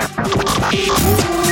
Música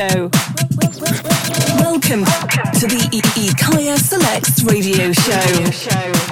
Show. Welcome to the Ikaya Selects Radio Show.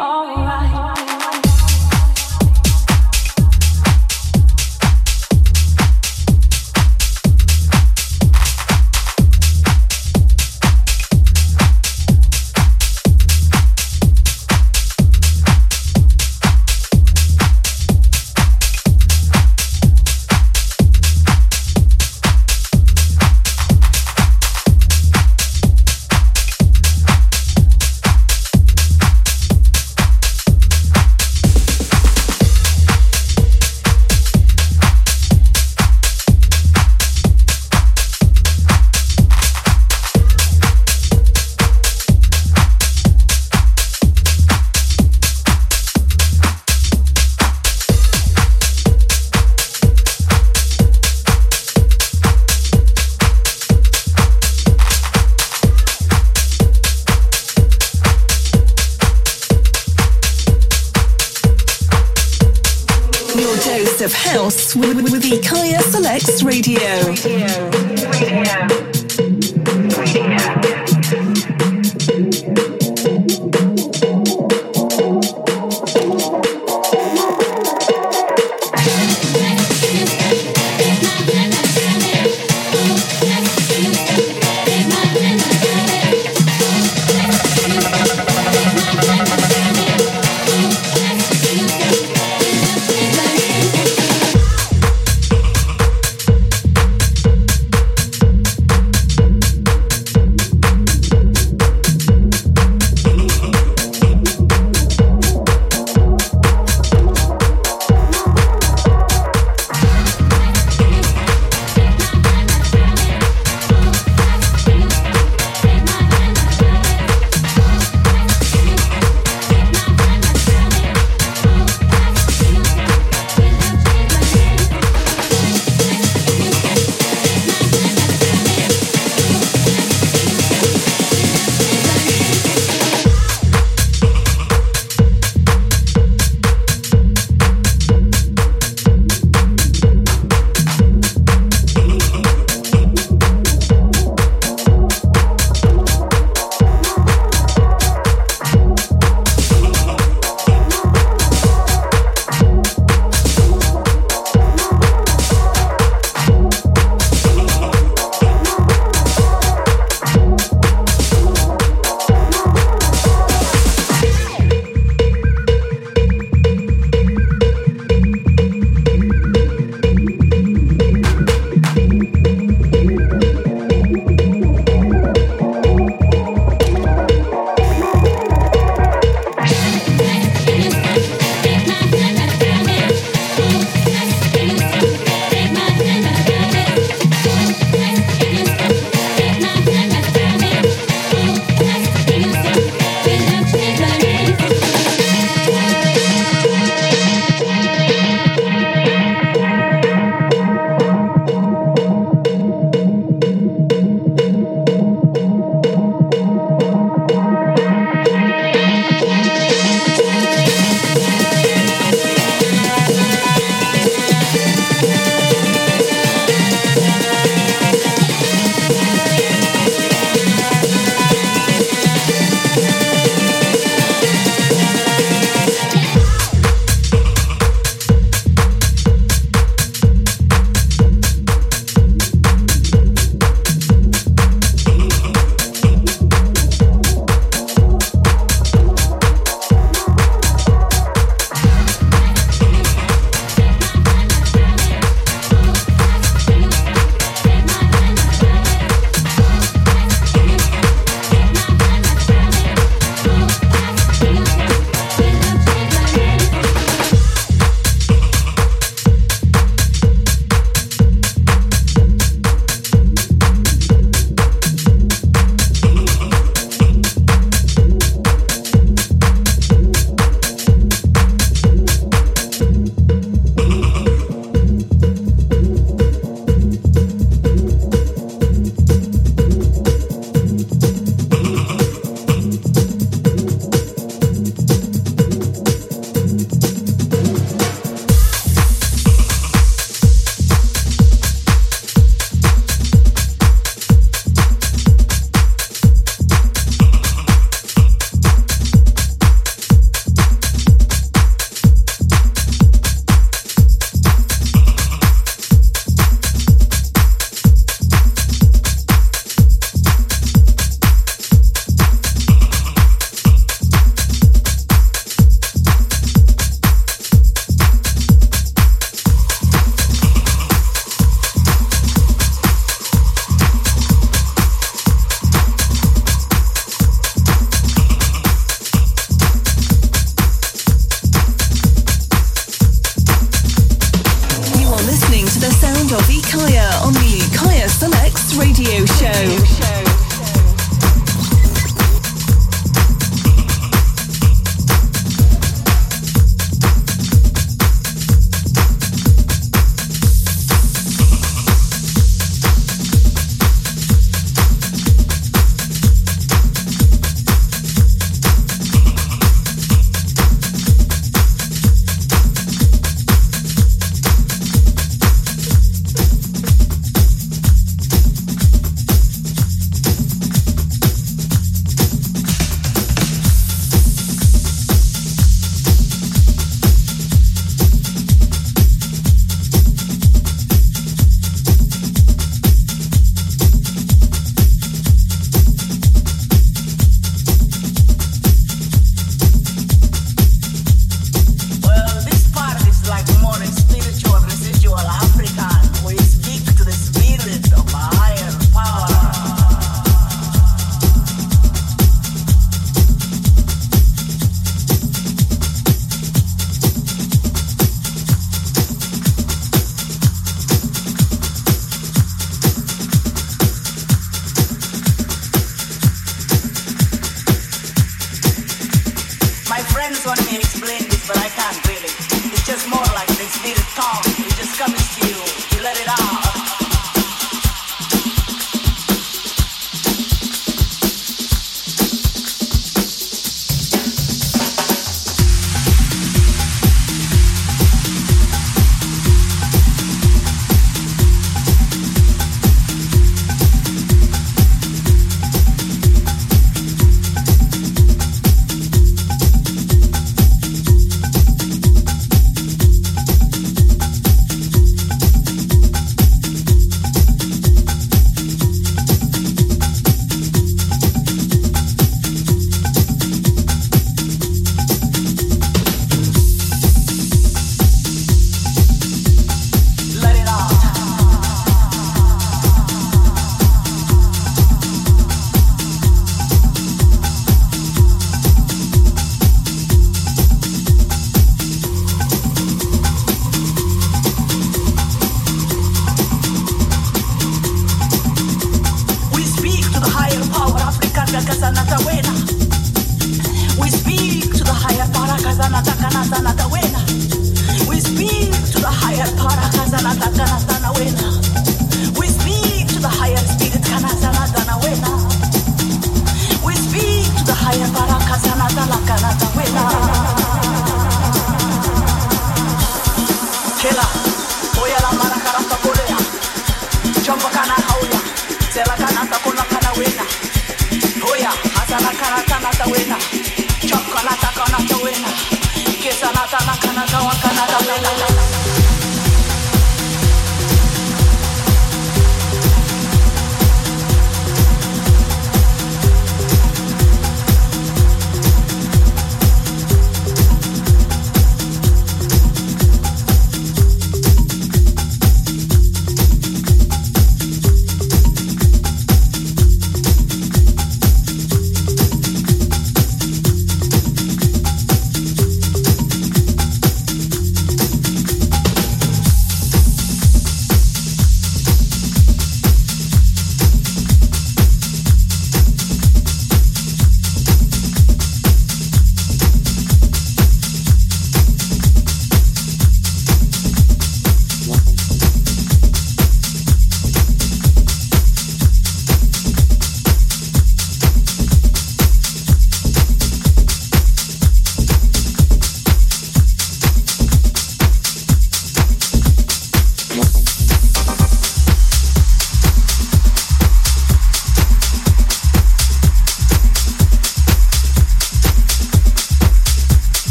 alright.